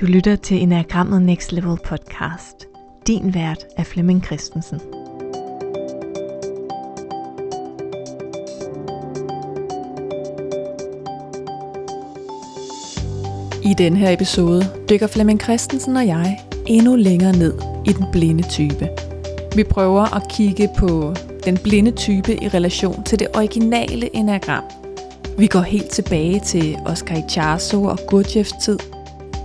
Du lytter til Enagrammet Next Level podcast. Din vært er Flemming Christensen. I den her episode dykker Flemming Christensen og jeg endnu længere ned i den blinde type. Vi prøver at kigge på den blinde type i relation til det originale enagram. Vi går helt tilbage til Oscar Ichazo og Gurdjieffs tid.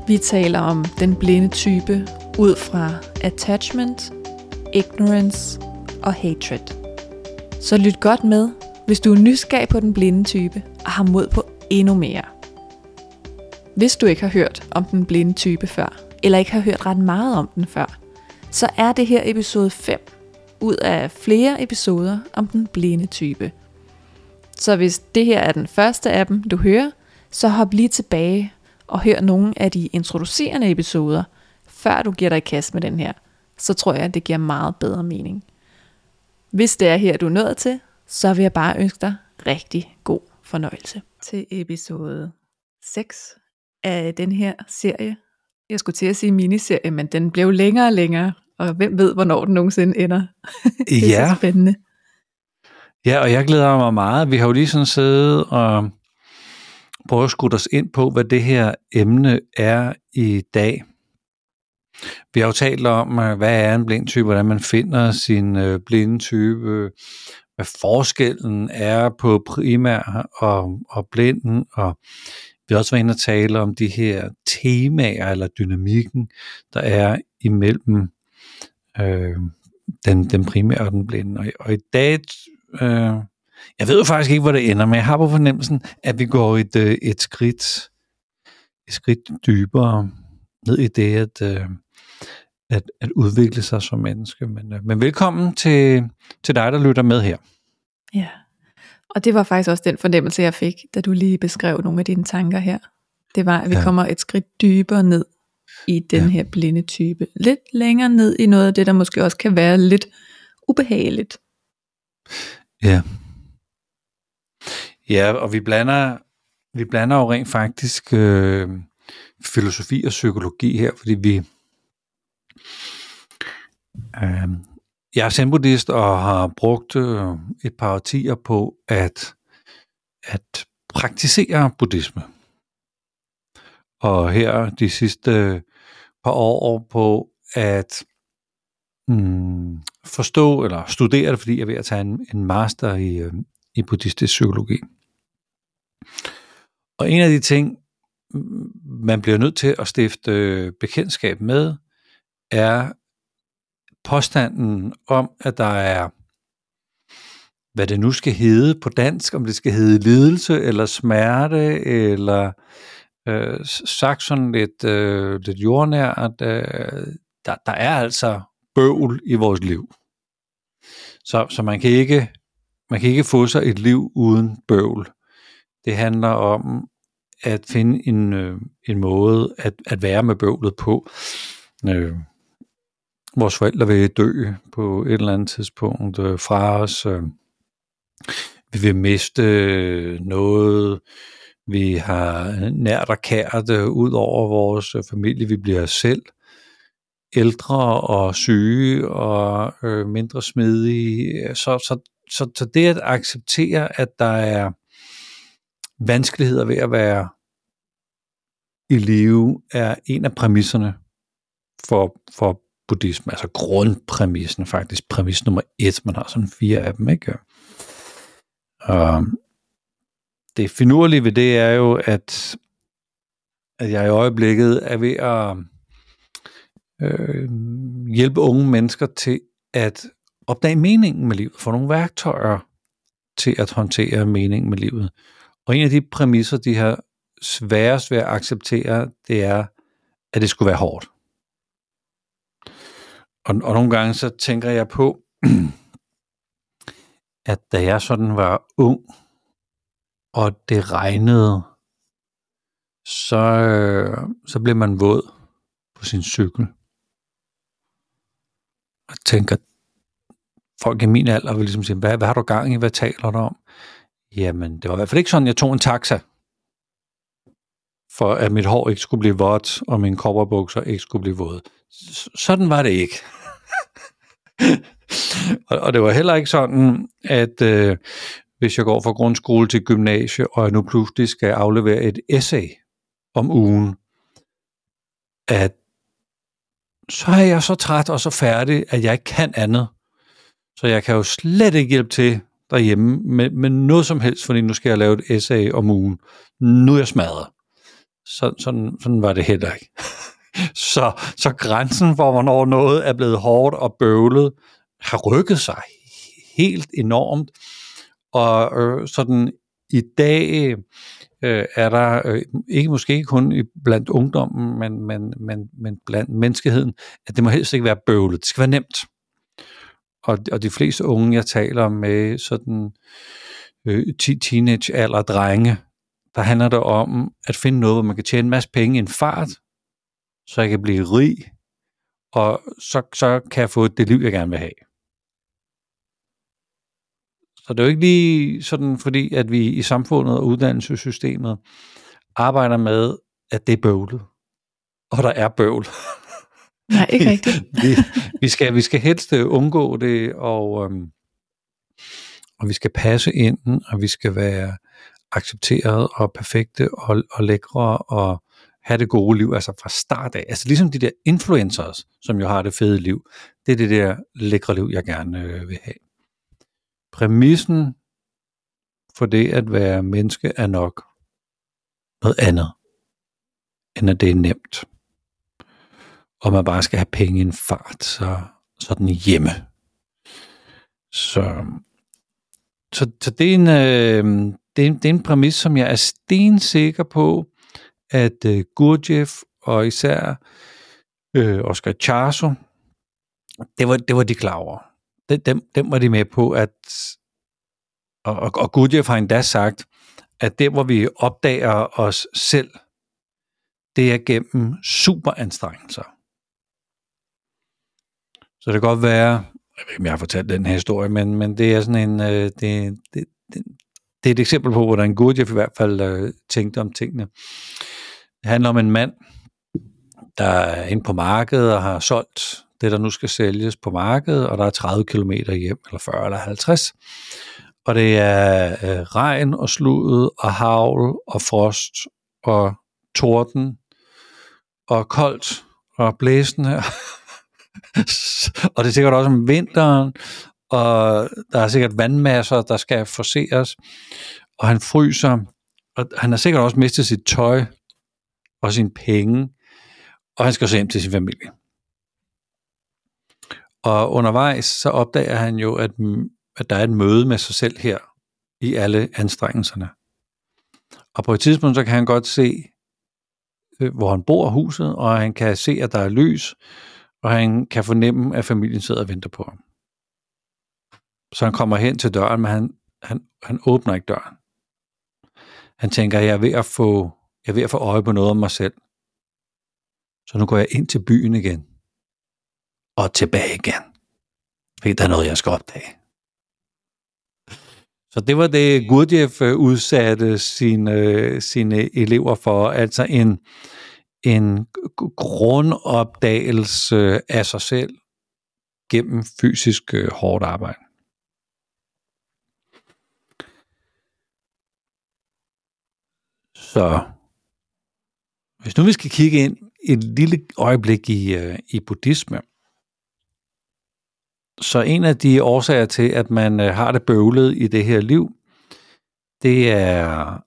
Vi taler om den blinde type ud fra attachment, ignorance og hatred. Så lyt godt med, hvis du er nysgerrig på den blinde type og har mod på endnu mere. Hvis du ikke har hørt om den blinde type før, eller ikke har hørt ret meget om den før, så er det her episode 5 ud af flere episoder om den blinde type. Så hvis det her er den første af dem, du hører, så hop lige tilbage og hør nogle af de introducerende episoder, før du giver dig i kast med den her. Så tror jeg, at det giver meget bedre mening. Hvis det er her, du er nået til, så vil jeg bare ønske dig rigtig god fornøjelse. Til episode 6 af den her serie. Jeg skulle til at sige miniserie, men den blev længere og længere, og hvem ved, hvornår den nogensinde ender. det er Ja. så spændende. Ja, og jeg glæder mig meget. Vi har jo lige sådan siddet og prøve at skudte os ind på, hvad det her emne er i dag. Vi har jo talt om, øh, hvad er en blind type, hvordan man finder sin øh, blinde type, hvad forskellen er på primær og, og blinden, og vi har også været inde og tale om de her temaer eller dynamikken, der er imellem øh, den, den primære og den blinde. Og, og i dag, øh, jeg ved jo faktisk ikke, hvor det ender, men jeg har på fornemmelsen, at vi går et, øh, et skridt et skridt dybere ned i det at, øh, at, at udvikle sig som menneske. Men, øh, men velkommen til, til dig, der lytter med her. Ja. Og det var faktisk også den fornemmelse, jeg fik, da du lige beskrev nogle af dine tanker her. Det var, at vi Ja. kommer et skridt dybere ned i den ja. her blinde type. Lidt længere ned i noget af det, der måske også kan være lidt ubehageligt. Ja. Ja, og vi blander, vi blander jo rent faktisk øh, filosofi og psykologi her, fordi vi... Øh, jeg er zen-buddhist og har brugt øh, et par årtier på at, at praktisere buddhisme. Og her de sidste par år på at mm, forstå eller studere det, fordi jeg er ved at tage en, en master i, øh, i buddhistisk psykologi. Og en af de ting, man bliver nødt til at stifte øh, bekendtskab med, er påstanden om, at der er, hvad det nu skal hedde på dansk, om det skal hedde lidelse eller smerte, eller øh, sagt sådan lidt, øh, lidt jordnært, øh, der, der er altså bøvl i vores liv. Så, så man kan ikke man kan ikke få sig et liv uden bøvl. Det handler om at finde en, øh, en måde at, at være med bøvlet på. Øh, vores forældre vil dø på et eller andet tidspunkt øh, fra os. Øh, vi vil miste noget, vi har nært og kært øh, ud over vores øh, familie. Vi bliver selv ældre og syge og øh, mindre smidige. Så, så, så, så det at acceptere, at der er vanskeligheder ved at være i live, er en af præmisserne for, for buddhisme, altså grundpræmissen faktisk, præmis nummer et, man har sådan fire af dem, ikke? Og det finurlige ved det er jo, at, at jeg i øjeblikket er ved at øh, hjælpe unge mennesker til at opdage meningen med livet, få nogle værktøjer til at håndtere meningen med livet. Og en af de præmisser, de har sværest ved at acceptere, det er, at det skulle være hårdt. Og, og nogle gange så tænker jeg på, at da jeg sådan var ung, og det regnede, så, øh, så blev man våd på sin cykel. Og tænker, folk i min alder vil ligesom sige, hvad, hvad har du gang i, hvad taler du om? Jamen, det var i hvert fald ikke sådan, jeg tog en taxa. for at mit hår ikke skulle blive vådt, og mine kopperbukser ikke skulle blive våde. Sådan var det ikke. og, og det var heller ikke sådan, at øh, hvis jeg går fra grundskole til gymnasie, og jeg nu pludselig skal aflevere et essay om ugen, at så er jeg så træt og så færdig, at jeg ikke kan andet. Så jeg kan jo slet ikke hjælpe til derhjemme med, med noget som helst, fordi nu skal jeg lave et essay om ugen. Nu er jeg smadret. Så, sådan, sådan var det heller ikke. så, så grænsen for, hvornår noget er blevet hårdt og bøvlet, har rykket sig helt enormt. Og øh, sådan i dag øh, er der, øh, ikke måske kun blandt ungdommen, men, men, men, men blandt menneskeheden, at det må helst ikke være bøvlet. Det skal være nemt. Og, og de fleste unge, jeg taler med, sådan øh, teenage alder drenge, der handler det om at finde noget, hvor man kan tjene en masse penge i en fart, så jeg kan blive rig, og så, så kan jeg få det liv, jeg gerne vil have. Så det er jo ikke lige sådan, fordi at vi i samfundet og uddannelsessystemet arbejder med, at det er bøvlet. Og der er bøvl. Nej, ikke rigtigt. vi, vi, skal, vi skal helst øh, undgå det, og, øhm, og vi skal passe ind, og vi skal være accepteret og perfekte og, og lækre og have det gode liv, altså fra start af. Altså ligesom de der influencers, som jo har det fede liv. Det er det der lækre liv, jeg gerne øh, vil have. Præmissen for det at være menneske er nok noget andet, end at det er nemt. Og man bare skal have penge i en fart, så, så den hjemme. Så, så, så det, er en, øh, det, er en, det er en præmis, som jeg er stensikker på, at øh, Gurdjieff og især øh, Oscar Charso, det var, det var de klar over. Dem, dem var de med på, at og, og, og Gurdjieff har endda sagt, at det, hvor vi opdager os selv, det er gennem superanstrengelser. Så det kan godt være, jeg ved ikke, om jeg har fortalt den her historie, men, men det er sådan en, øh, det, det, det, det er et eksempel på, hvordan Gurdjieff i hvert fald øh, tænkte om tingene. Det handler om en mand, der er inde på markedet og har solgt det, der nu skal sælges på markedet, og der er 30 km hjem, eller 40 eller 50. Og det er øh, regn og slud og havl og frost og torden og koldt og blæsende. og det er sikkert også om vinteren, og der er sikkert vandmasser, der skal forseres, og han fryser, og han har sikkert også mistet sit tøj og sine penge, og han skal så hjem til sin familie. Og undervejs så opdager han jo, at, at der er et møde med sig selv her i alle anstrengelserne. Og på et tidspunkt så kan han godt se, øh, hvor han bor huset, og han kan se, at der er lys, og han kan fornemme, at familien sidder og venter på ham. Så han kommer hen til døren, men han, han, han åbner ikke døren. Han tænker, jeg er ved at få, jeg er ved at få øje på noget om mig selv. Så nu går jeg ind til byen igen. Og tilbage igen. Fordi der er noget, jeg skal opdage. Så det var det, Gurdjieff udsatte sine, sine elever for, altså en, en grundopdagelse af sig selv gennem fysisk øh, hårdt arbejde. Så hvis nu vi skal kigge ind et lille øjeblik i, øh, i buddhisme, så en af de årsager til, at man øh, har det bøvlet i det her liv, det er,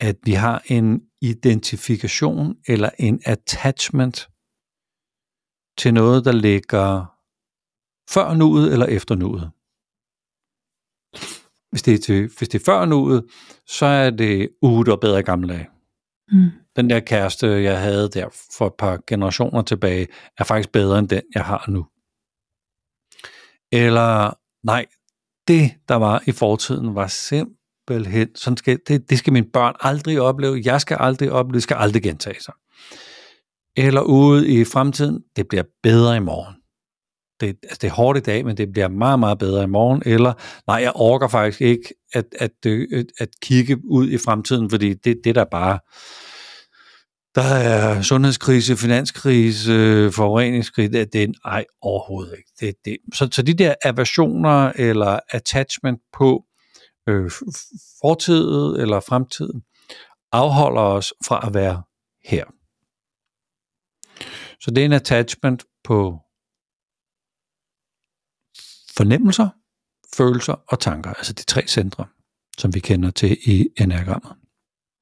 at vi har en identifikation eller en attachment til noget, der ligger før nuet eller efter nuet. Hvis det er, til, hvis det er før nuet, så er det ude og bedre gamle dage. Mm. Den der kæreste, jeg havde der for et par generationer tilbage, er faktisk bedre end den, jeg har nu. Eller, nej, det, der var i fortiden, var simpelthen, sådan skal, det, det skal mine børn aldrig opleve, jeg skal aldrig opleve, det skal aldrig gentage sig. Eller ude i fremtiden, det bliver bedre i morgen. Det, altså det er hårdt i dag, men det bliver meget, meget bedre i morgen. Eller, nej, jeg orker faktisk ikke at, at, øh, at, at kigge ud i fremtiden, fordi det, det der bare der er sundhedskrise, finanskrise, forureningskrise, det, det er ej overhovedet ikke. Det, det. Så, så de der aversioner eller attachment på øh, fortiden eller fremtiden afholder os fra at være her. Så det er en attachment på fornemmelser, følelser og tanker, altså de tre centre, som vi kender til i enagrammet.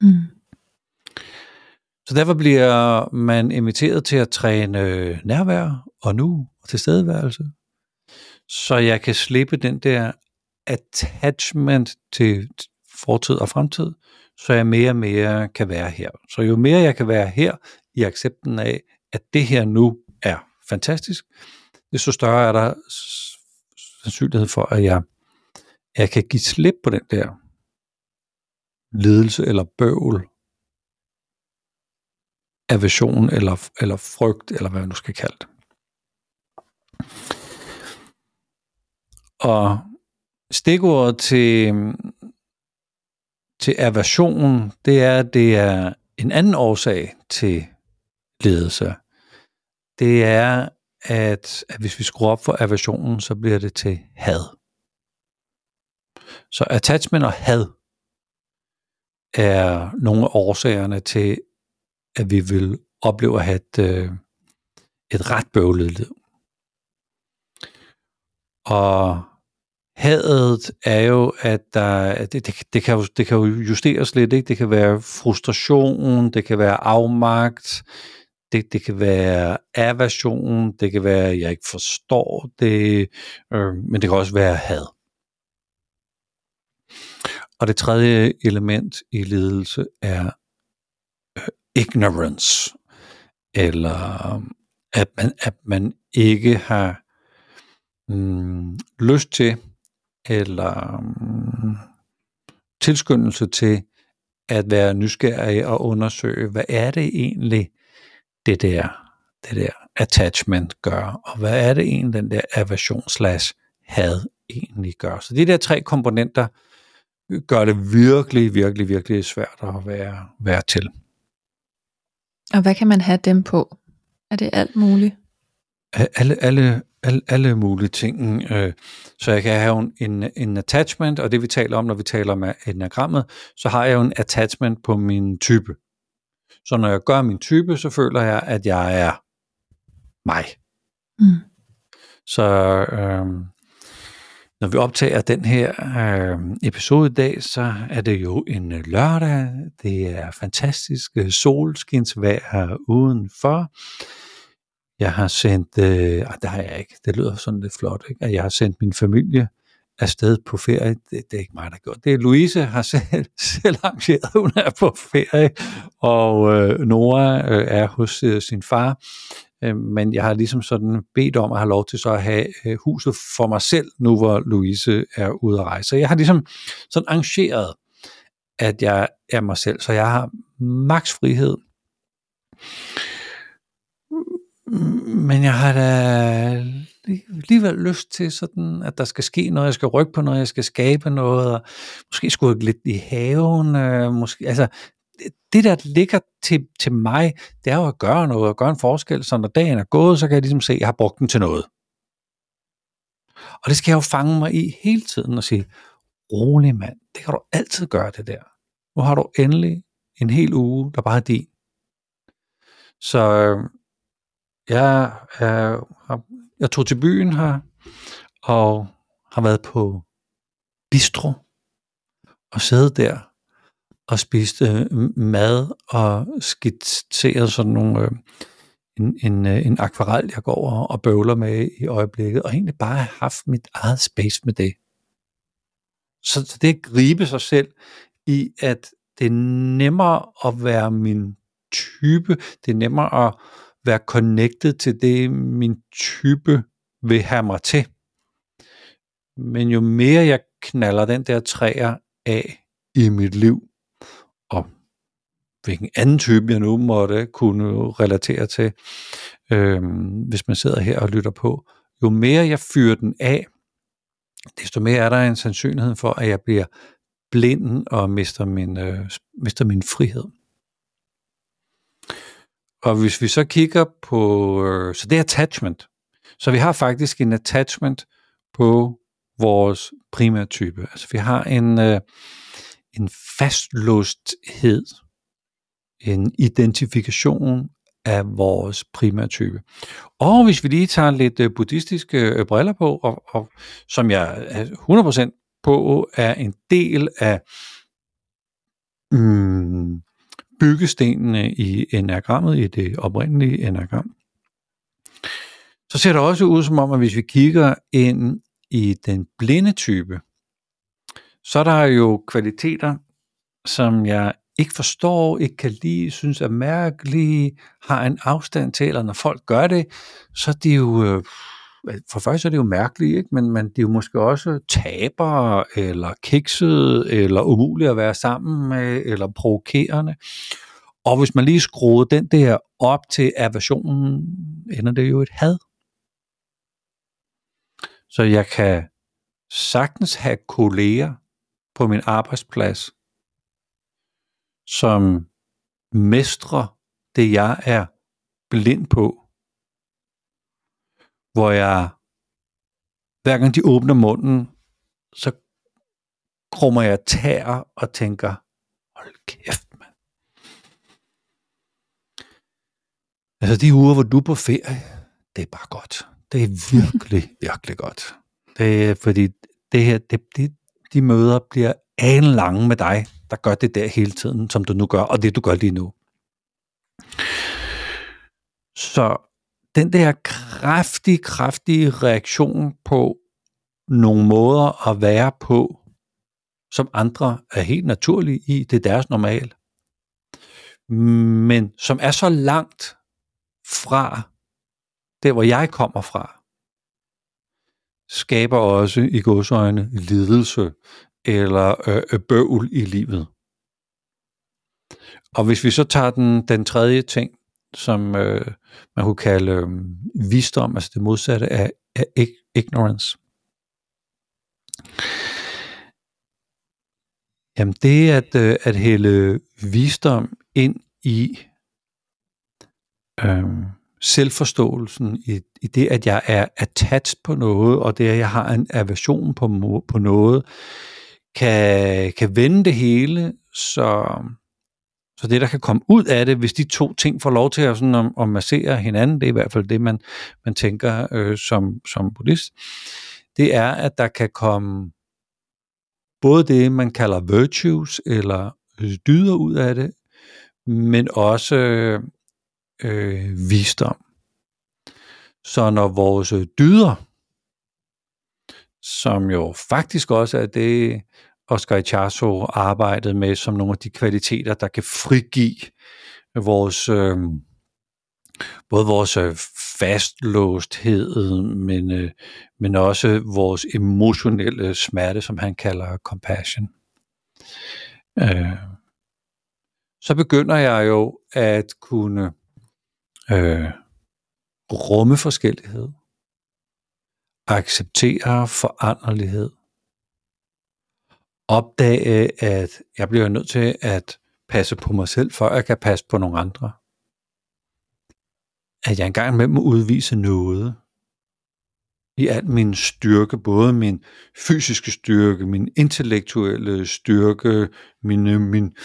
Mm. Så derfor bliver man inviteret til at træne nærvær og nu og tilstedeværelse, så jeg kan slippe den der attachment til fortid og fremtid, så jeg mere og mere kan være her. Så jo mere jeg kan være her i accepten af, at det her nu er fantastisk, desto større er der sandsynlighed for, at jeg, jeg kan give slip på den der ledelse eller bøvl, aversion eller, eller frygt, eller hvad man nu skal kalde det. Og stikordet til, til aversion, det er, at det er en anden årsag til ledelse. Det er, at, at hvis vi skruer op for aversionen, så bliver det til had. Så attachment og had er nogle af årsagerne til, at vi vil opleve at have et, øh, et ret bøvlet liv. Og hadet er jo, at der, det, det, det, kan jo, det kan jo justeres lidt. Ikke? Det kan være frustration, det kan være afmagt, det, det kan være aversion, det kan være, at jeg ikke forstår det, øh, men det kan også være had. Og det tredje element i ledelse er øh, ignorance, eller øhm, at man, at man ikke har mm, lyst til, eller mm, tilskyndelse til at være nysgerrig og undersøge, hvad er det egentlig, det der, det der attachment gør, og hvad er det egentlig, den der aversion slash had egentlig gør. Så de der tre komponenter gør det virkelig, virkelig, virkelig svært at være, være til. Og hvad kan man have dem på? Er det alt muligt? Alle, alle, alle, alle mulige ting. Øh, så jeg kan have en, en attachment, og det vi taler om, når vi taler om enagrammet, så har jeg jo en attachment på min type. Så når jeg gør min type, så føler jeg, at jeg er mig. Mm. Så øh, når vi optager den her øh, episode i dag, så er det jo en lørdag. Det er fantastisk solskinsvejr udenfor. Jeg har sendt, øh, ah, det har jeg ikke, det lyder sådan lidt flot, ikke? at jeg har sendt min familie afsted på ferie. Det, det er ikke mig, der har gjort det. Louise har selv, selv arrangeret, hun er på ferie, og øh, Nora øh, er hos øh, sin far. Øh, men jeg har ligesom sådan bedt om at have lov til så at have øh, huset for mig selv, nu hvor Louise er ude at rejse. Så jeg har ligesom sådan arrangeret, at jeg er mig selv, så jeg har maks frihed. Men jeg har da alligevel lyst til sådan, at der skal ske noget, jeg skal rykke på noget, jeg skal skabe noget, og måske skulle jeg lidt i haven, øh, måske, altså, det der ligger til, til mig, det er jo at gøre noget, at gøre en forskel, så når dagen er gået, så kan jeg ligesom se, at jeg har brugt den til noget. Og det skal jeg jo fange mig i hele tiden og sige, rolig mand, det kan du altid gøre det der. Nu har du endelig en hel uge, der bare er din. Så øh, jeg, jeg, jeg tog til byen her, og har været på bistro, og siddet der og spist øh, mad og skitseret sådan nogle, øh, en, en, øh, en akvarel, jeg går og, og bøvler med i øjeblikket, og egentlig bare har haft mit eget space med det. Så, så det at gribe sig selv i, at det er nemmere at være min type, det er nemmere at være connected til det, min type vil have mig til. Men jo mere jeg knaller den der træer af i mit liv, og hvilken anden type jeg nu måtte kunne relatere til, øh, hvis man sidder her og lytter på, jo mere jeg fyrer den af, desto mere er der en sandsynlighed for, at jeg bliver blinden og mister min, øh, mister min frihed. Og hvis vi så kigger på, øh, så det er attachment. Så vi har faktisk en attachment på vores primære type. Altså vi har en, øh, en fastlåsthed, en identifikation af vores primære type. Og hvis vi lige tager lidt øh, buddhistiske øh, briller på, og, og som jeg er 100% på, er en del af mm, byggestenene i enagrammet, i det oprindelige enagram, så ser det også ud som om, at hvis vi kigger ind i den blinde type, så er der jo kvaliteter, som jeg ikke forstår, ikke kan lide, synes er mærkelige, har en afstand til, eller når folk gør det, så er de jo, øh, for først er det jo mærkeligt, ikke? Men, men det er jo måske også tabere, eller kiksede, eller umuligt at være sammen med, eller provokerende. Og hvis man lige skruer den der op til aversionen, ender det jo et had. Så jeg kan sagtens have kolleger på min arbejdsplads, som mestrer det, jeg er blind på. Hvor jeg, hver gang de åbner munden, så krummer jeg tær og tænker, hold kæft, mand. Altså de uger, hvor du er på ferie, det er bare godt. Det er virkelig, virkelig godt. Det er, fordi det her, det, det, de møder bliver en lange med dig, der gør det der hele tiden, som du nu gør, og det du gør lige nu. Så den der kraftige, kraftige reaktion på nogle måder at være på, som andre er helt naturlige i, det er deres normal, men som er så langt fra der, hvor jeg kommer fra, skaber også i godsøjne lidelse eller øh, øh bøvl i livet. Og hvis vi så tager den, den tredje ting, som øh, man kunne kalde øh, visdom, altså det modsatte af, af ignorance. Jamen det at, øh, at hælde visdom ind i øh, selvforståelsen, i, i det, at jeg er attached på noget, og det, at jeg har en aversion på, på noget, kan, kan vende det hele, så, så det, der kan komme ud af det, hvis de to ting får lov til at, sådan, at, at massere hinanden, det er i hvert fald det, man, man tænker øh, som, som buddhist, det er, at der kan komme både det, man kalder virtues, eller dyder ud af det, men også øh, visdom. Så når vores dyder, som jo faktisk også er det, Oscar Ichazo arbejdede med som nogle af de kvaliteter, der kan frigive vores, øh, både vores øh, fastlåsthed, men, øh, men også vores emotionelle smerte, som han kalder compassion. Øh, så begynder jeg jo at kunne øh, rumme forskellighed, acceptere foranderlighed, opdage, at jeg bliver nødt til at passe på mig selv, før jeg kan passe på nogle andre. At jeg engang med må udvise noget i al min styrke, både min fysiske styrke, min intellektuelle styrke, min, min,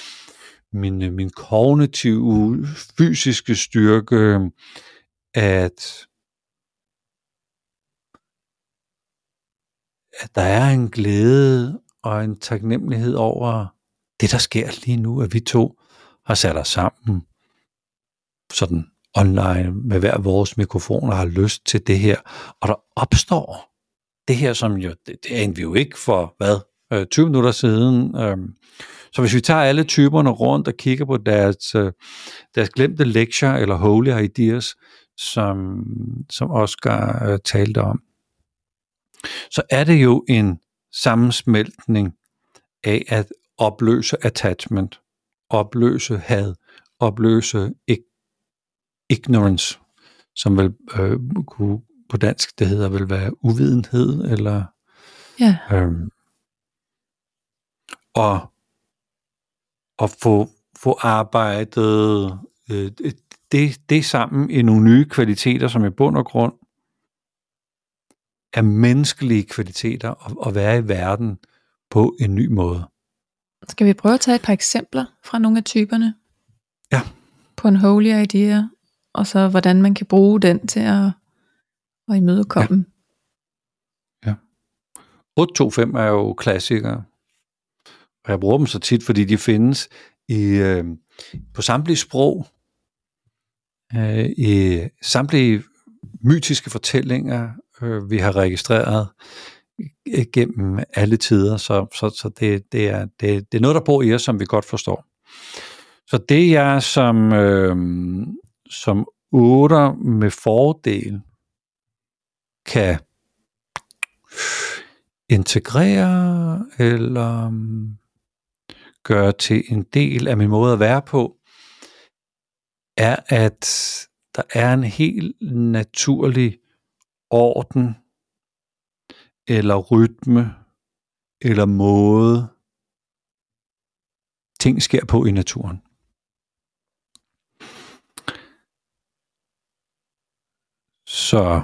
min, min kognitive, fysiske styrke, at, at der er en glæde og en taknemmelighed over det, der sker lige nu, at vi to har sat os sammen sådan online med hver vores mikrofoner har lyst til det her, og der opstår det her, som jo, det, det er vi jo ikke for, hvad, øh, 20 minutter siden. Øhm, så hvis vi tager alle typerne rundt og kigger på deres, øh, deres glemte lektier eller holy ideas, som, som Oscar øh, talte om, så er det jo en sammensmeltning af at opløse attachment, opløse had, opløse ignorance, som vel øh, kunne på dansk, det hedder vel være uvidenhed, eller ja. øhm, og, og få, få arbejdet øh, det, det sammen i nogle nye kvaliteter, som i bund og grund er menneskelige kvaliteter og at være i verden på en ny måde. Skal vi prøve at tage et par eksempler fra nogle af typerne? Ja. På en holy idea, og så hvordan man kan bruge den til at, at imødekomme. Ja. ja. 825 er jo klassikere. Og jeg bruger dem så tit, fordi de findes i, øh, på samtlige sprog, øh, i samtlige mytiske fortællinger, øh, vi har registreret gennem alle tider, så, så, så det, det, er, det, det er noget, der bor i os, som vi godt forstår. Så det jeg som, øh, som otter med fordel kan integrere eller mm, gøre til en del af min måde at være på, er, at der er en helt naturlig orden eller rytme eller måde, ting sker på i naturen. Så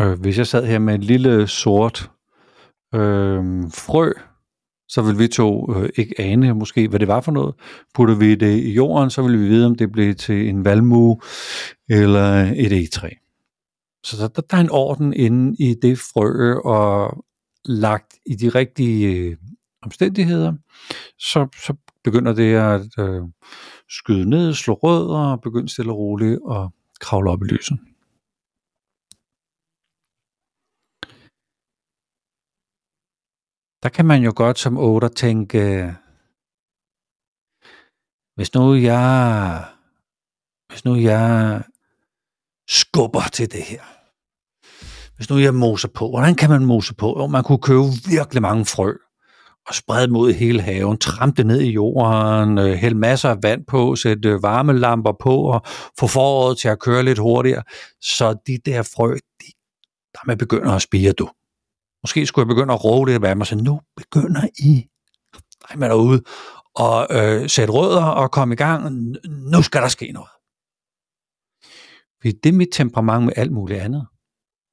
øh, hvis jeg sad her med en lille sort øh, frø, så vil vi to øh, ikke ane måske, hvad det var for noget. Putter vi det i jorden, så vil vi vide, om det blev til en valmue eller et egetræ. Så der, der er en orden inde i det frø, og lagt i de rigtige øh, omstændigheder, så, så begynder det at øh, skyde ned, slå rødder og begynde stille og roligt at kravle op i lyset. Der kan man jo godt som otter tænke, hvis nu jeg, hvis nu jeg skubber til det her. Hvis nu jeg moser på, hvordan kan man mose på? Jo, man kunne købe virkelig mange frø og sprede dem ud i hele haven, trampe det ned i jorden, øh, hælde masser af vand på, sætte øh, varmelamper på og få foråret til at køre lidt hurtigere. Så de der frø, de, der man begynder at spire, du. Måske skulle jeg begynde at råbe lidt af mig, så nu begynder I, nej, man derude, og øh, sætte rødder og komme i gang. Nu skal der ske noget. Fordi det er mit temperament med alt muligt andet.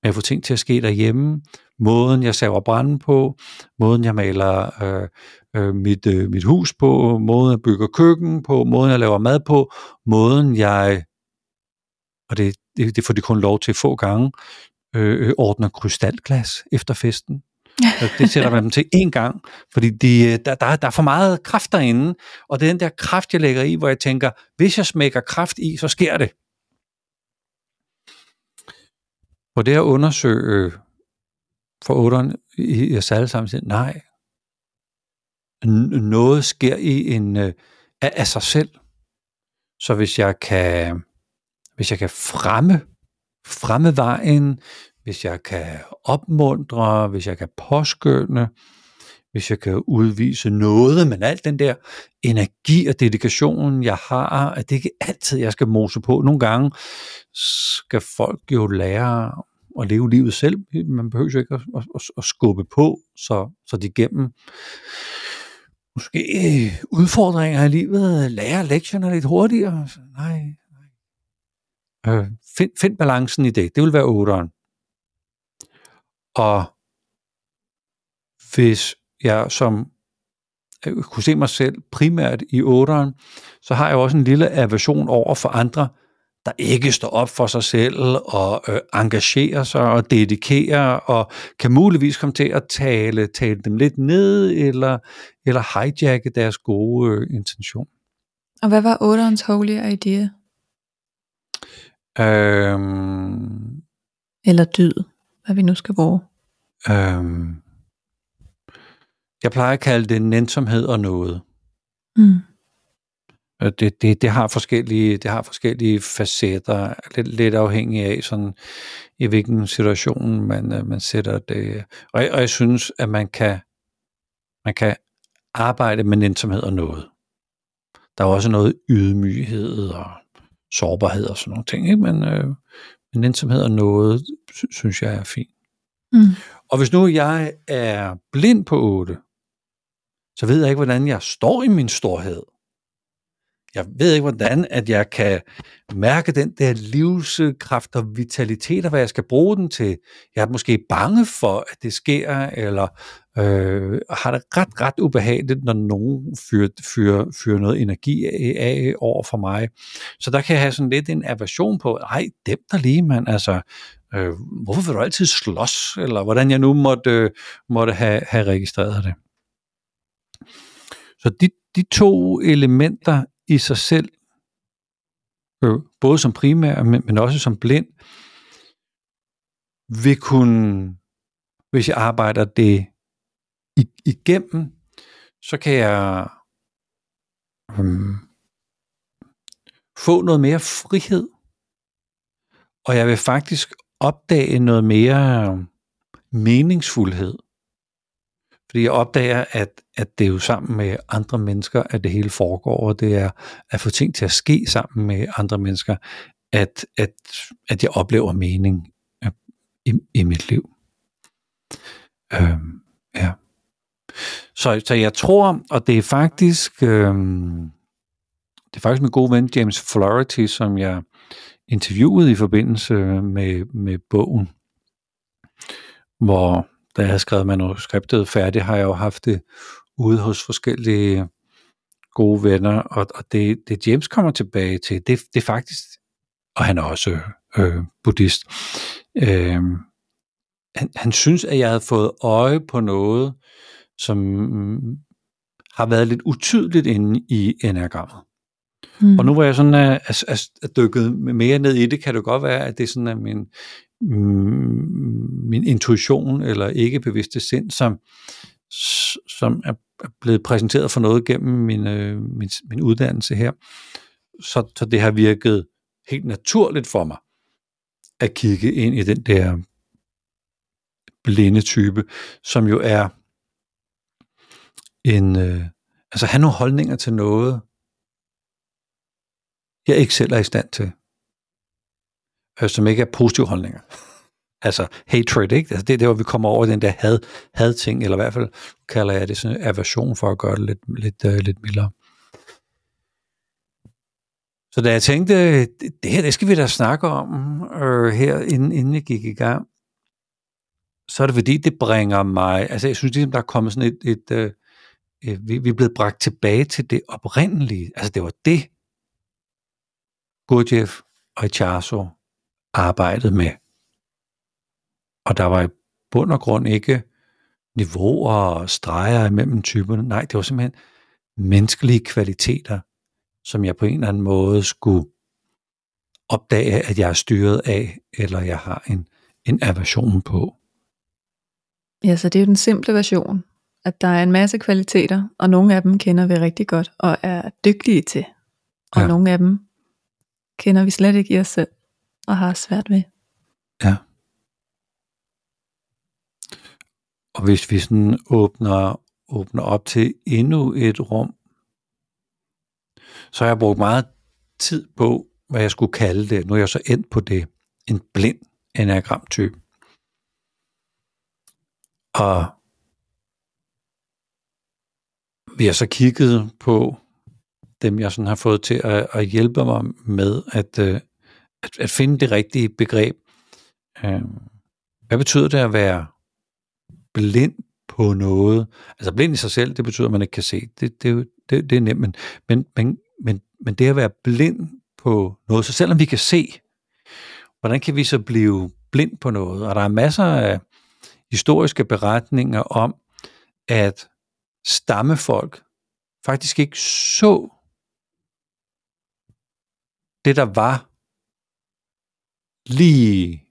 Med at få ting til at ske derhjemme, måden jeg saver brænde på, måden jeg maler øh, øh, mit, øh, mit hus på, måden jeg bygger køkken på, måden jeg laver mad på, måden jeg, og det, det, det får de kun lov til få gange, øh, ordner krystalglas efter festen. det sætter man dem til én gang, fordi de, der, der, der er for meget kraft derinde, og det er den der kraft, jeg lægger i, hvor jeg tænker, hvis jeg smækker kraft i, så sker det. Og det at undersøge øh, for otteren i os alle sammen, nej, noget sker i en øh, af, af sig selv. Så hvis jeg kan, hvis jeg kan fremme, fremme vejen, hvis jeg kan opmuntre, hvis jeg kan påskynde, hvis jeg kan udvise noget, men alt den der energi og dedikation, jeg har, at det ikke altid, jeg skal mose på. Nogle gange skal folk jo lære at leve livet selv. Man behøver jo ikke at, at, at, skubbe på, så, så de gennem måske udfordringer i livet lærer lektionerne lidt hurtigere. Nej, nej. Øh, find, find balancen i det. Det vil være otteren. Og hvis jeg som jeg kunne se mig selv primært i otteren, så har jeg også en lille aversion over for andre, der ikke står op for sig selv og øh, engagerer sig og dedikerer og kan muligvis komme til at tale, tale dem lidt ned eller, eller hijacke deres gode øh, intention. Og hvad var otterens holy idea? Øhm, eller dyd, hvad vi nu skal bruge. Øhm, jeg plejer at kalde det nænsomhed og noget. Mm. Det, det, det, har forskellige, det har forskellige facetter, lidt, lidt afhængig af, sådan, i hvilken situation man, øh, man sætter det. Og, og jeg synes, at man kan, man kan arbejde med nænsomhed og noget. Der er også noget ydmyghed og sårbarhed og sådan nogle ting, ikke? men, øh, men nænsomhed og noget, synes jeg er fint. Mm. Og hvis nu jeg er blind på 8, så ved jeg ikke, hvordan jeg står i min storhed jeg ved ikke hvordan, at jeg kan mærke den der livskraft og vitalitet, og hvad jeg skal bruge den til. Jeg er måske bange for, at det sker, eller øh, har det ret, ret ubehageligt, når nogen fyrer, fyrer, fyrer noget energi af, over for mig. Så der kan jeg have sådan lidt en aversion på, ej, dem der lige, mand, altså, øh, hvorfor vil du altid slås, eller hvordan jeg nu måtte, øh, måtte have, have registreret det. Så de, de to elementer i sig selv, øh, både som primær, men, men også som blind, vil kunne, hvis jeg arbejder det igennem, så kan jeg øh, få noget mere frihed, og jeg vil faktisk opdage noget mere meningsfuldhed. Fordi jeg opdager, at, at det er jo sammen med andre mennesker, at det hele foregår, og det er at få ting til at ske sammen med andre mennesker, at, at, at jeg oplever mening øh, i, i mit liv. Øhm, ja. Så, så jeg tror, og det er faktisk, øhm, det er faktisk min gode ven James Flaherty, som jeg interviewede i forbindelse med, med bogen, hvor da jeg havde skrevet manuskriptet færdigt, har jeg jo haft det ude hos forskellige gode venner, og, og det, det James kommer tilbage til, det, det er faktisk, og han er også øh, buddhist, øh, han, han synes, at jeg havde fået øje på noget, som har været lidt utydeligt inde i enagrammet. Mm. Og nu hvor jeg sådan er, er, er, er dykket mere ned i det, kan det godt være, at det er sådan, at min, Mm, min intuition eller ikke bevidste sind, som, som er blevet præsenteret for noget gennem min, øh, min, min uddannelse her. Så, så det har virket helt naturligt for mig at kigge ind i den der blinde type, som jo er en, øh, altså have nogle holdninger til noget, jeg ikke selv er i stand til. Øh, som ikke er positive holdninger. altså hatred, ikke? Altså det er der, hvor vi kommer over den der had, had ting, eller i hvert fald kalder jeg det sådan aversion for at gøre det lidt, lidt, øh, lidt mildere. Så da jeg tænkte, det her, det skal vi da snakke om øh, her, inden, inden jeg gik i gang, så er det fordi, det bringer mig, altså jeg synes ligesom, der er kommet sådan et, et, øh, vi, vi er blevet bragt tilbage til det oprindelige, altså det var det, Gurdjieff og Icharso arbejdede med. Og der var i bund og grund ikke niveauer og streger imellem typerne. Nej, det var simpelthen menneskelige kvaliteter, som jeg på en eller anden måde skulle opdage, at jeg er styret af, eller jeg har en, en aversion på. Ja, så det er jo den simple version, at der er en masse kvaliteter, og nogle af dem kender vi rigtig godt og er dygtige til. Og ja. nogle af dem kender vi slet ikke i os selv og har svært ved. Ja. Og hvis vi sådan åbner, åbner op til endnu et rum, så har jeg brugt meget tid på, hvad jeg skulle kalde det. Nu er jeg så endt på det. En blind enagramtype. Og vi har så kigget på dem, jeg sådan har fået til at, at hjælpe mig med at, øh, at, at finde det rigtige begreb. Øh, hvad betyder det at være blind på noget? Altså blind i sig selv, det betyder, at man ikke kan se. Det, det, det, det er nemt, men, men, men, men, men det at være blind på noget, så selvom vi kan se, hvordan kan vi så blive blind på noget? Og der er masser af historiske beretninger om, at stammefolk faktisk ikke så det, der var lige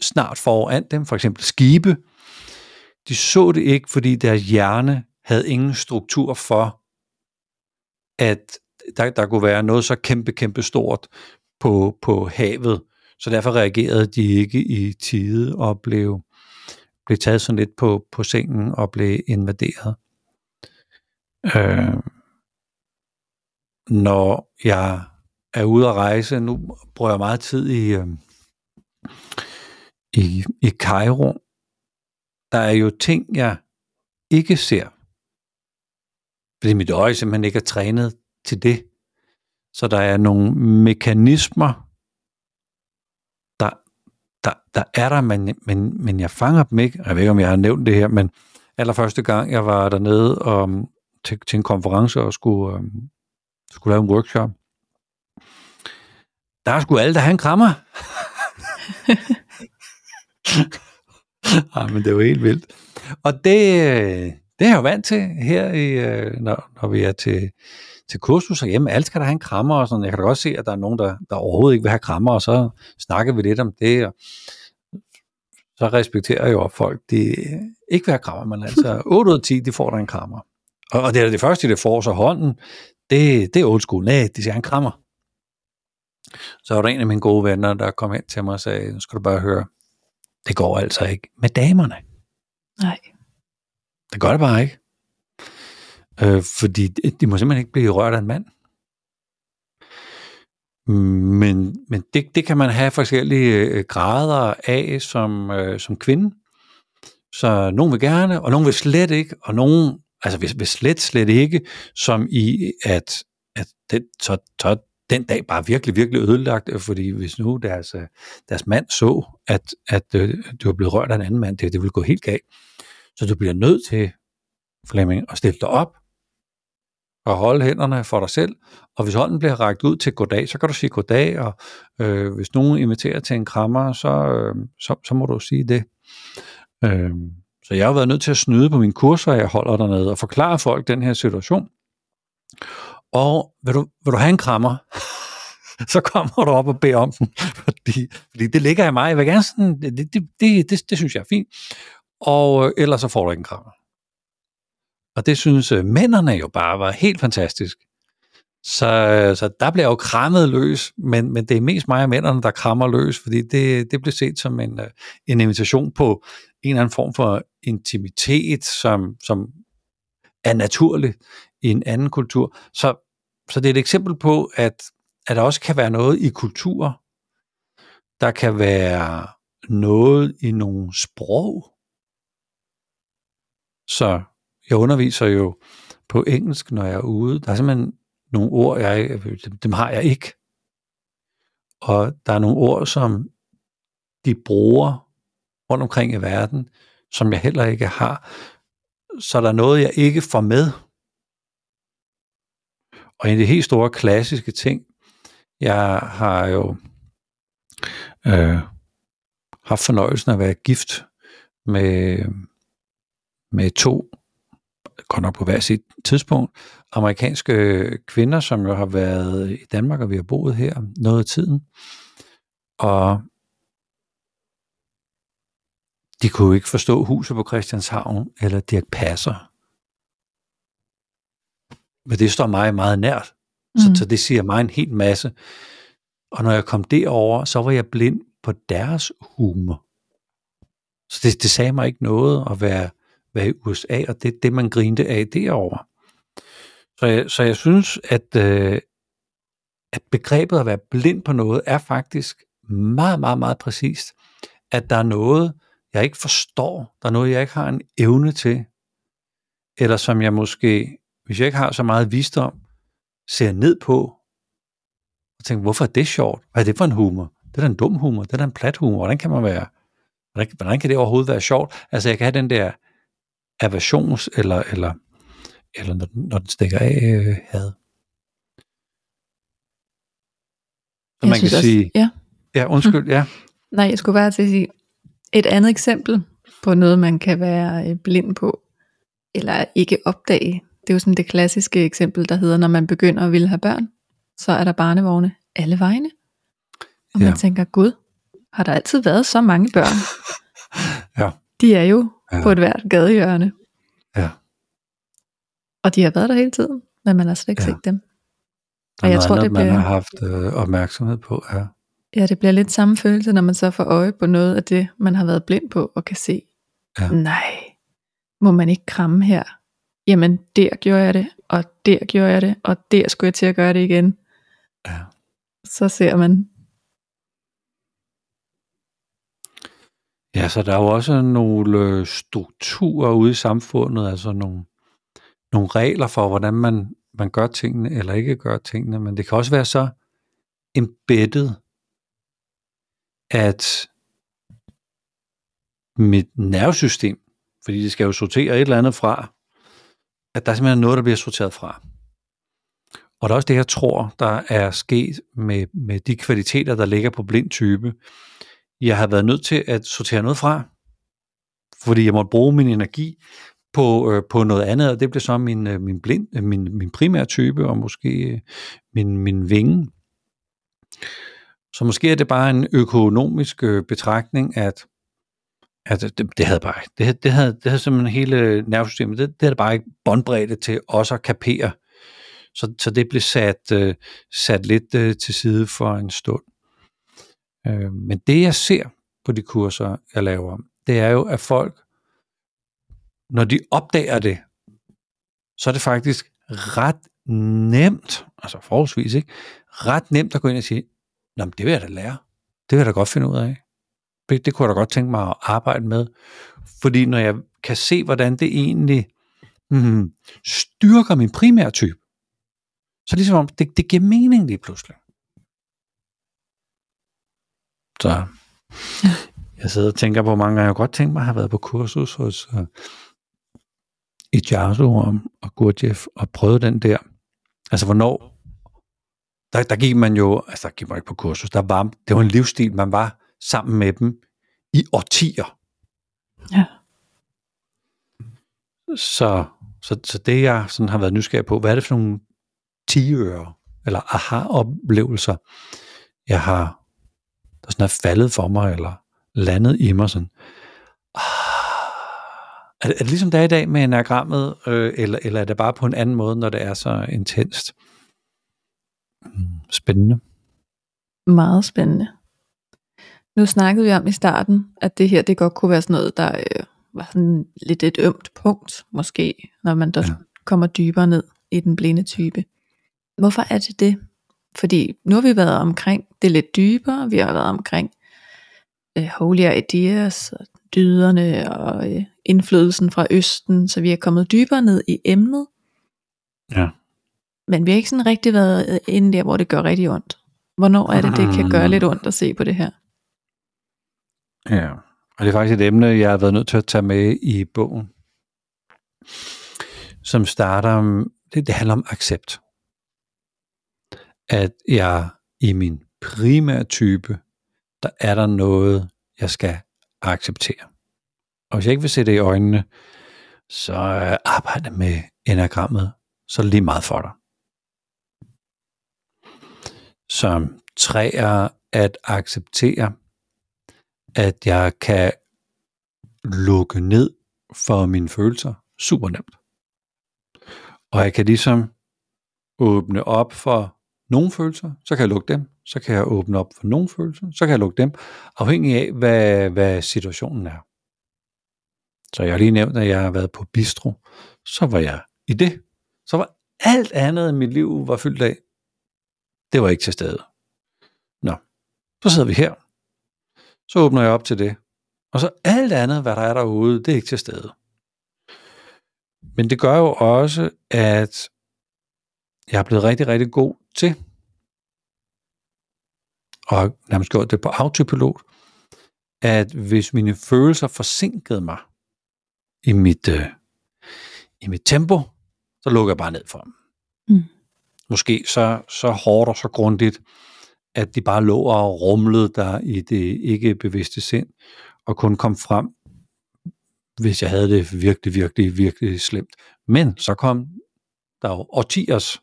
snart foran dem, for eksempel skibe, de så det ikke, fordi deres hjerne havde ingen struktur for, at der, der kunne være noget så kæmpe, kæmpe stort på, på havet. Så derfor reagerede de ikke i tide og blev, blev taget sådan lidt på, på sengen og blev invaderet. Øh, når jeg er ude at rejse. Nu bruger jeg meget tid i, øh, i, i Cairo. Der er jo ting, jeg ikke ser. Fordi mit øje simpelthen ikke er trænet til det. Så der er nogle mekanismer, der, der, der er der, men, men, men jeg fanger dem ikke. Jeg ved ikke, om jeg har nævnt det her, men allerførste gang, jeg var dernede og, til, til en konference og skulle, øh, skulle lave en workshop, der skulle alle, der have en krammer. ja, men det var helt vildt. Og det, det er jeg jo vant til her, i, øh, når, når vi er til, til kursus hjemme. Alle skal der have en krammer og sådan. Jeg kan da også se, at der er nogen, der, der overhovedet ikke vil have krammer, og så snakker vi lidt om det, og så respekterer jeg jo, folk de ikke vil have krammer, men altså 8 ud af 10, de får der en krammer. Og, og det er det første, de får, så hånden, det, det er old school. Nej, de have en krammer. Så var der en af mine gode venner, der kom ind til mig og sagde, nu skal du bare høre, det går altså ikke med damerne. Nej. Det gør det bare ikke. Øh, fordi de må simpelthen ikke blive rørt af en mand. Men, men det, det kan man have forskellige øh, grader af som, øh, som kvinde. Så nogen vil gerne, og nogen vil slet ikke, og nogen altså vil, vil slet, slet ikke, som i, at, at det, så, så den dag bare virkelig, virkelig ødelagt, øh, fordi hvis nu deres, øh, deres mand så, at, at øh, du er blevet rørt af en anden mand, det, det ville gå helt galt. Så du bliver nødt til, Flemming, at stille dig op og holde hænderne for dig selv, og hvis hånden bliver rækket ud til goddag, så kan du sige goddag, og øh, hvis nogen inviterer til en krammer, så, øh, så, så må du sige det. Øh, så jeg har været nødt til at snyde på mine kurser, jeg holder dernede, og forklare folk den her situation. Og vil du, vil du have en krammer? så kommer du op og beder om den, fordi, fordi det ligger i mig. Jeg vil gerne sådan, det, det, det, det, det synes jeg er fint. Og øh, ellers så får du ikke en krammer. Og det synes øh, mændene jo bare var helt fantastisk. Så, øh, så der bliver jo krammet løs, men, men det er mest mig og mændene, der krammer løs, fordi det, det bliver set som en, øh, en invitation på en eller anden form for intimitet, som, som er naturlig i en anden kultur. Så, så det er et eksempel på, at, at der også kan være noget i kultur, der kan være noget i nogle sprog. Så jeg underviser jo på engelsk, når jeg er ude. Der er simpelthen nogle ord, jeg, dem, dem har jeg ikke. Og der er nogle ord, som de bruger rundt omkring i verden, som jeg heller ikke har. Så der er noget, jeg ikke får med. Og en af de helt store klassiske ting, jeg har jo øh, haft fornøjelsen af at være gift med, med to, godt nok på hver sit tidspunkt, amerikanske kvinder, som jo har været i Danmark, og vi har boet her noget af tiden. Og de kunne jo ikke forstå huset på Christianshavn eller Dirk Passer. Men det står mig meget nært. Så, mm. så det siger mig en hel masse. Og når jeg kom derover, så var jeg blind på deres humor. Så det, det sagde mig ikke noget at være, være i USA, og det er det, man grinte af derover. Så jeg, så jeg synes, at, øh, at begrebet at være blind på noget er faktisk meget, meget, meget præcist. At der er noget, jeg ikke forstår, der er noget, jeg ikke har en evne til, eller som jeg måske, hvis jeg ikke har så meget visdom, ser ned på, og tænker, hvorfor er det sjovt? Hvad er det for en humor? Det er da en dum humor, det er da en plat humor, hvordan kan man være, hvordan, hvordan kan det overhovedet være sjovt? Altså jeg kan have den der aversions, eller, eller, eller når, den, når den stikker af øh, had. Så man kan også, sige, ja. ja, undskyld, ja. Nej, jeg skulle bare til at sige, et andet eksempel på noget, man kan være øh, blind på, eller ikke opdage, det er jo sådan det klassiske eksempel, der hedder, når man begynder at ville have børn, så er der barnevogne alle vegne. Og ja. man tænker, gud, har der altid været så mange børn? ja. De er jo ja. på et hvert gadehjørne. Ja. Og de har været der hele tiden, men man har slet ikke ja. set dem. Og jeg tror, andet, det bliver... man har haft øh, opmærksomhed på, ja. Ja, det bliver lidt samme følelse, når man så får øje på noget af det, man har været blind på, og kan se, ja. nej, må man ikke kramme her? Jamen, der gjorde jeg det, og der gjorde jeg det, og der skulle jeg til at gøre det igen. Ja. Så ser man. Ja, så der er jo også nogle strukturer ude i samfundet, altså nogle, nogle regler for, hvordan man man gør tingene eller ikke gør tingene, men det kan også være så embedded, at mit nervesystem, fordi det skal jo sortere et eller andet fra, at der er simpelthen noget, der bliver sorteret fra. Og der er også det, jeg tror, der er sket med, med de kvaliteter, der ligger på blind type. Jeg har været nødt til at sortere noget fra, fordi jeg måtte bruge min energi på, øh, på noget andet, og det blev så min, øh, min, blind, øh, min, min primære type, og måske øh, min, min vinge. Så måske er det bare en økonomisk øh, betragtning, at, Altså, det, det havde bare det, det havde, det havde simpelthen hele nervesystemet, det, det havde bare ikke båndbredde til også at kapere. Så, så det blev sat, øh, sat lidt øh, til side for en stund. Øh, men det jeg ser på de kurser, jeg laver, det er jo, at folk, når de opdager det, så er det faktisk ret nemt, altså forholdsvis ikke, ret nemt at gå ind og sige, Nå, men det vil jeg da lære. Det vil jeg da godt finde ud af aspekt, det kunne jeg da godt tænke mig at arbejde med. Fordi når jeg kan se, hvordan det egentlig mm, styrker min primære type, så ligesom om, det, det giver mening lige pludselig. Så jeg sidder og tænker på mange gange, jeg godt tænkt mig at have været på kursus hos øh, uh, Ijazo og Gurdjieff og prøvet den der. Altså hvornår, der, der gik man jo, altså der gik man ikke på kursus, der var, det var en livsstil, man var sammen med dem i årtier. Ja. Så, så, så det jeg sådan har været nysgerrig på, hvad er det for nogle tiøre, eller aha-oplevelser, jeg har, der sådan er faldet for mig, eller landet i mig sådan, ah, er, det, er det ligesom det er i dag med enagrammet, øh, eller, eller er det bare på en anden måde, når det er så intenst? Hmm, spændende. Meget spændende. Nu snakkede vi om i starten, at det her det godt kunne være sådan noget, der øh, var sådan lidt et ømt punkt, måske, når man der ja. kommer dybere ned i den blinde type. Hvorfor er det det? Fordi nu har vi været omkring det lidt dybere, vi har været omkring øh, holy ideas, og dyderne og øh, indflydelsen fra Østen, så vi er kommet dybere ned i emnet. Ja. Men vi har ikke sådan rigtig været øh, inde der, hvor det gør rigtig ondt. Hvornår er det, det kan gøre lidt ondt at se på det her? Ja, og det er faktisk et emne, jeg har været nødt til at tage med i bogen, som starter, det, det handler om accept. At jeg i min primære type, der er der noget, jeg skal acceptere. Og hvis jeg ikke vil se det i øjnene, så arbejde med enagrammet, så er det lige meget for dig. Som træer at acceptere, at jeg kan lukke ned for mine følelser super nemt. Og jeg kan ligesom åbne op for nogle følelser, så kan jeg lukke dem, så kan jeg åbne op for nogle følelser, så kan jeg lukke dem, afhængig af, hvad, hvad situationen er. Så jeg har lige nævnt, at jeg har været på bistro, så var jeg i det. Så var alt andet i mit liv var fyldt af. Det var ikke til stede. Nå, så sidder vi her, så åbner jeg op til det. Og så alt andet, hvad der er derude, det er ikke til stede. Men det gør jo også, at jeg er blevet rigtig, rigtig god til, og nærmest gjort det på autopilot, at hvis mine følelser forsinkede mig i mit, øh, i mit tempo, så lukker jeg bare ned for dem. Mm. Måske så, så hårdt og så grundigt, at de bare lå og rumlede der i det ikke bevidste sind, og kun kom frem, hvis jeg havde det virkelig, virkelig, virkelig slemt. Men så kom der jo årtiers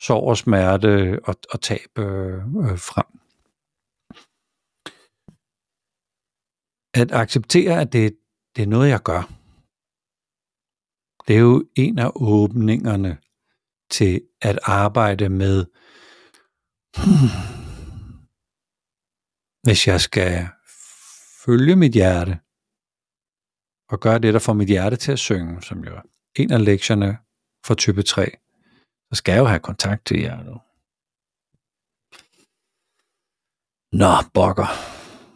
sorg og smerte og, og tab øh, øh, frem. At acceptere, at det, det er noget, jeg gør, det er jo en af åbningerne til at arbejde med, hmm, hvis jeg skal følge mit hjerte, og gøre det, der får mit hjerte til at synge, som jo er en af lektierne for type 3, så skal jeg jo have kontakt til hjertet. Nå, bokker.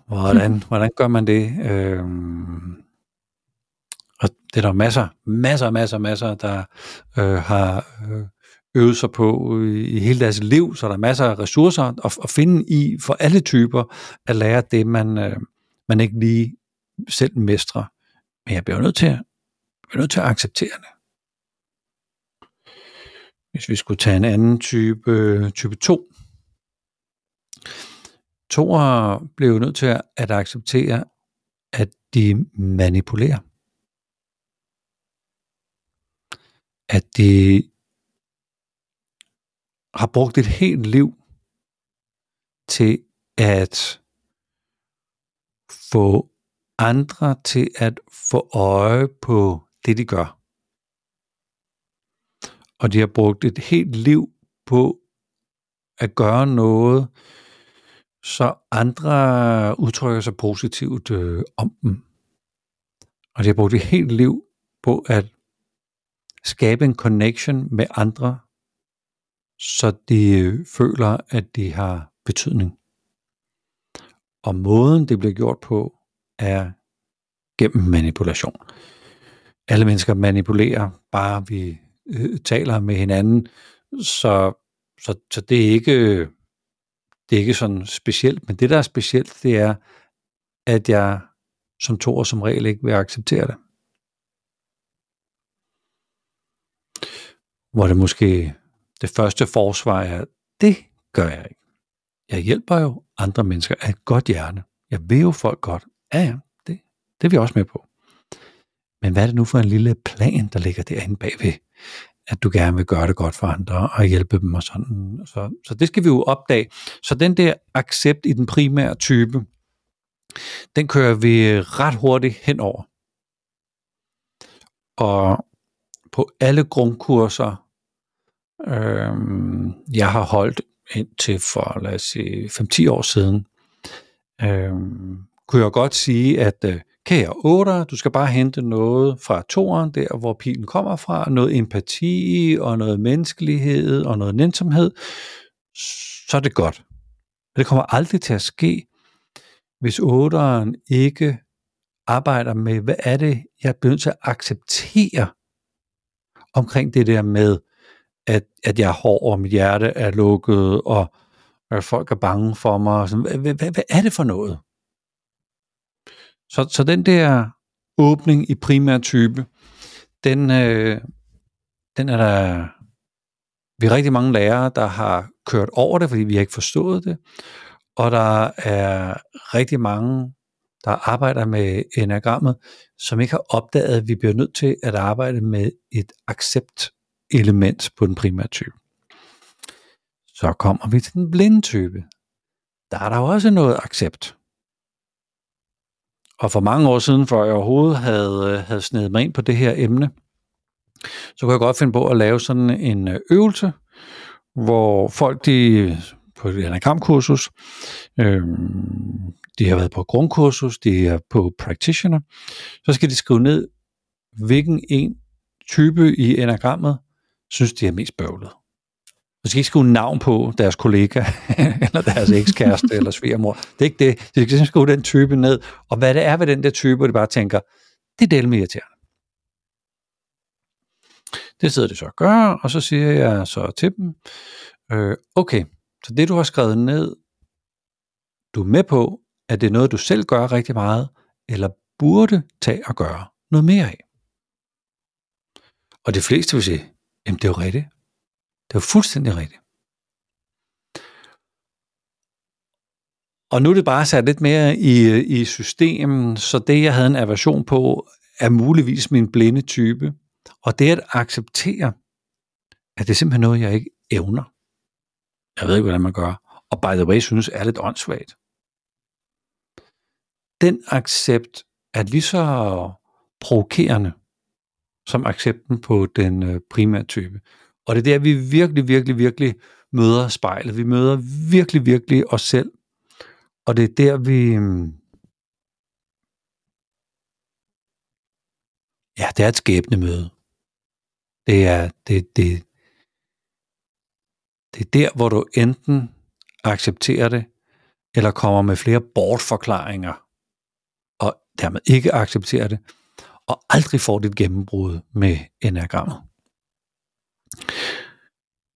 Hvordan, hvordan gør man det? Øhm, og det er der masser, masser, masser, masser, der øh, har øh, øvet sig på i hele deres liv, så der er masser af ressourcer at, at finde i for alle typer at lære det, man, øh, man ikke lige selv mestrer. Men jeg bliver nødt til, jeg bliver nødt til at acceptere det. Hvis vi skulle tage en anden type, øh, type 2. Toer blev nødt til at acceptere, at de manipulerer. At de har brugt et helt liv til at få andre til at få øje på det, de gør. Og de har brugt et helt liv på at gøre noget, så andre udtrykker sig positivt øh, om dem. Og de har brugt et helt liv på at skabe en connection med andre, så de øh, føler, at de har betydning. Og måden, det bliver gjort på, er gennem manipulation. Alle mennesker manipulerer, bare vi øh, taler med hinanden, så, så, så det er ikke øh, det er ikke sådan specielt, men det der er specielt, det er, at jeg som to som regel ikke vil acceptere det. Hvor det måske det første forsvar er, det gør jeg ikke. Jeg hjælper jo andre mennesker af et godt hjerte. Jeg vil jo folk godt. Ja, ja, det, det er vi også med på. Men hvad er det nu for en lille plan, der ligger derinde bagved? At du gerne vil gøre det godt for andre og hjælpe dem og sådan. Så, så det skal vi jo opdage. Så den der accept i den primære type, den kører vi ret hurtigt henover. Og på alle grundkurser, øh, jeg har holdt indtil for, lad os sige, 5-10 år siden, øhm, kunne jeg godt sige, at øh, kære 8, du skal bare hente noget fra toren, der hvor pilen kommer fra, noget empati og noget menneskelighed og noget nænsomhed, så er det godt. Men det kommer aldrig til at ske, hvis 8'eren ikke arbejder med, hvad er det, jeg er nødt til at acceptere omkring det der med, at, at jeg er hård, og mit hjerte er lukket, og at folk er bange for mig. Og sådan, hvad, hvad, hvad er det for noget? Så, så den der åbning i primær type, den, øh, den er der vi er rigtig mange lærere, der har kørt over det, fordi vi har ikke forstået det. Og der er rigtig mange, der arbejder med enagrammet, som ikke har opdaget, at vi bliver nødt til at arbejde med et accept element på den primære type. Så kommer vi til den blinde type. Der er der også noget accept. Og for mange år siden, før jeg overhovedet havde, øh, havde snedet mig ind på det her emne, så kunne jeg godt finde på at lave sådan en øh, øvelse, hvor folk de på et anagramkursus, øh, de har været på grundkursus, de er på practitioner, så skal de skrive ned, hvilken en type i enagrammet synes de er mest bøvlet. De skal ikke skrive navn på deres kollega, eller deres ekskæreste, eller svigermor. Det er ikke det. De skal simpelthen skrive den type ned, og hvad det er ved den der type, og de bare tænker, det er del med irriterende. Det sidder de så og gør, og så siger jeg så til dem, øh, okay, så det du har skrevet ned, du er med på, at det er noget, du selv gør rigtig meget, eller burde tage og gøre noget mere af. Og de fleste vil sige, jamen det er jo rigtigt. Det er jo fuldstændig rigtigt. Og nu er det bare sat lidt mere i, i systemet, så det, jeg havde en aversion på, er muligvis min blinde type. Og det at acceptere, at det er simpelthen noget, jeg ikke evner. Jeg ved ikke, hvordan man gør. Og by the way, synes er lidt åndssvagt. Den accept er lige så provokerende som accepten på den øh, primære type. Og det er der, vi virkelig, virkelig, virkelig møder spejlet. Vi møder virkelig, virkelig os selv. Og det er der, vi... Mm, ja, det er et skæbne møde. Det er, det, det, det er der, hvor du enten accepterer det, eller kommer med flere bortforklaringer, og dermed ikke accepterer det, og aldrig får dit gennembrud med enagrammet.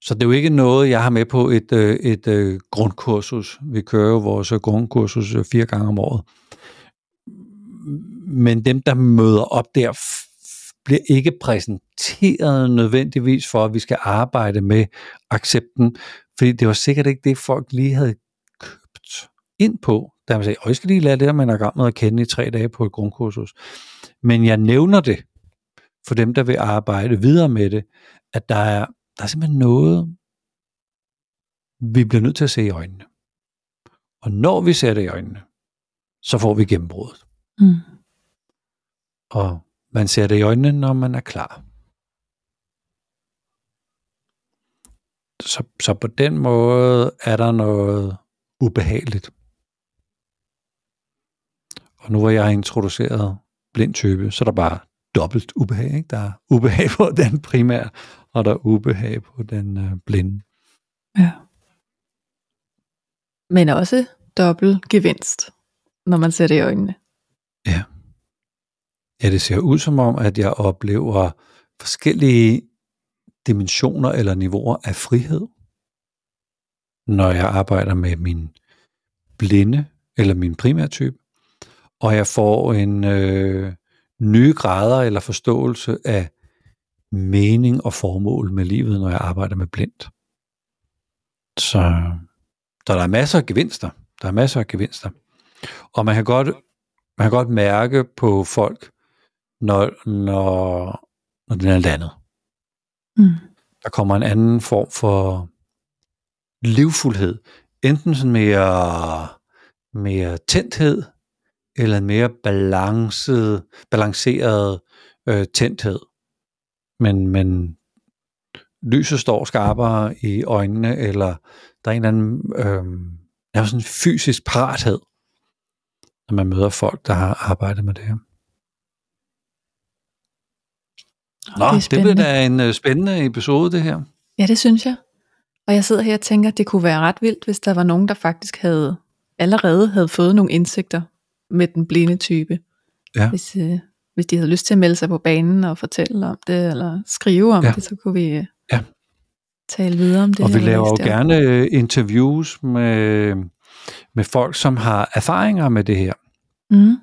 Så det er jo ikke noget, jeg har med på et, øh, et, et grundkursus. Vi kører jo vores øh, grundkursus fire gange om året. Men dem, der møder op der, bliver ikke præsenteret nødvendigvis for, at vi skal arbejde med accepten, fordi det var sikkert ikke det, folk lige havde købt ind på, da man sagde, at jeg skal lige lære det her med enagrammet at kende i tre dage på et grundkursus. Men jeg nævner det for dem, der vil arbejde videre med det, at der er, der er simpelthen noget, vi bliver nødt til at se i øjnene. Og når vi ser det i øjnene, så får vi gennembruddet. Mm. Og man ser det i øjnene, når man er klar. Så, så på den måde er der noget ubehageligt. Og nu hvor jeg har introduceret blind type, så er der bare dobbelt ubehag. Ikke? Der er ubehag på den primære, og der er ubehag på den øh, blinde. Ja. Men også dobbelt gevinst, når man ser det i øjnene. Ja. Ja, det ser ud som om, at jeg oplever forskellige dimensioner eller niveauer af frihed, når jeg arbejder med min blinde eller min primærtype, og jeg får en øh, nye grader eller forståelse af mening og formål med livet, når jeg arbejder med blindt. Så, så der er masser af gevinster. Der er masser af gevinster. Og man kan godt, man kan godt mærke på folk, når, når, når den er landet. Mm. Der kommer en anden form for livfuldhed. Enten sådan mere, mere tændthed, eller en mere balanceret, balanceret øh, tændthed. Men, men lyset står skarpere i øjnene, eller der er en eller anden øh, er sådan en fysisk parathed, når man møder folk, der har arbejdet med det her. Nå, det, det bliver da en uh, spændende episode, det her. Ja, det synes jeg. Og jeg sidder her og tænker, at det kunne være ret vildt, hvis der var nogen, der faktisk havde allerede havde fået nogle indsigter med den blinde type. Ja. Hvis, uh, hvis de havde lyst til at melde sig på banen og fortælle om det, eller skrive om ja. det, så kunne vi uh, ja. tale videre om det. Og vi laver jo gerne interviews med, med folk, som har erfaringer med det her. Mm.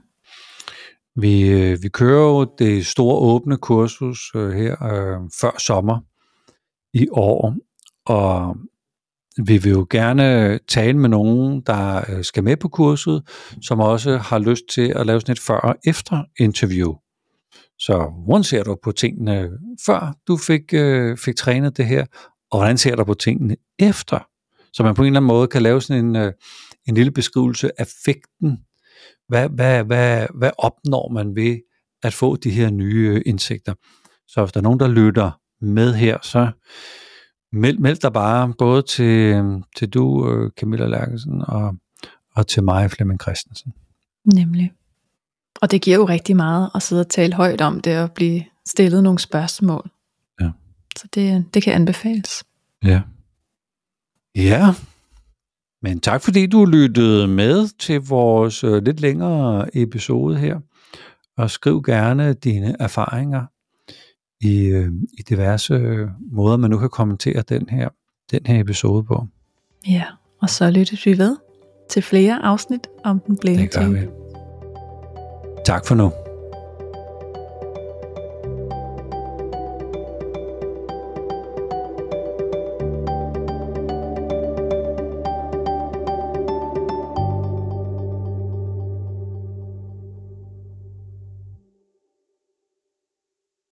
Vi, øh, vi kører jo det store åbne kursus øh, her øh, før sommer i år, og vi vil jo gerne tale med nogen, der øh, skal med på kurset, som også har lyst til at lave sådan et før- og efter interview. Så hvordan ser du på tingene før du fik, øh, fik trænet det her, og hvordan ser du på tingene efter? Så man på en eller anden måde kan lave sådan en, øh, en lille beskrivelse af effekten hvad, hvad, hvad, hvad opnår man ved at få de her nye øh, indsigter? Så hvis der er nogen, der lytter med her, så meld, meld dig bare både til, til du, øh, Camilla Lærkesen, og, og til mig, Flemming Christensen. Nemlig. Og det giver jo rigtig meget at sidde og tale højt om det, og blive stillet nogle spørgsmål. Ja. Så det, det kan anbefales. Ja. Ja, men tak fordi du lyttede med til vores øh, lidt længere episode her. Og skriv gerne dine erfaringer i, øh, i diverse øh, måder, man nu kan kommentere den her, den her episode på. Ja, og så lyttes vi ved til flere afsnit om den blinde Det gør vi. Tak for nu.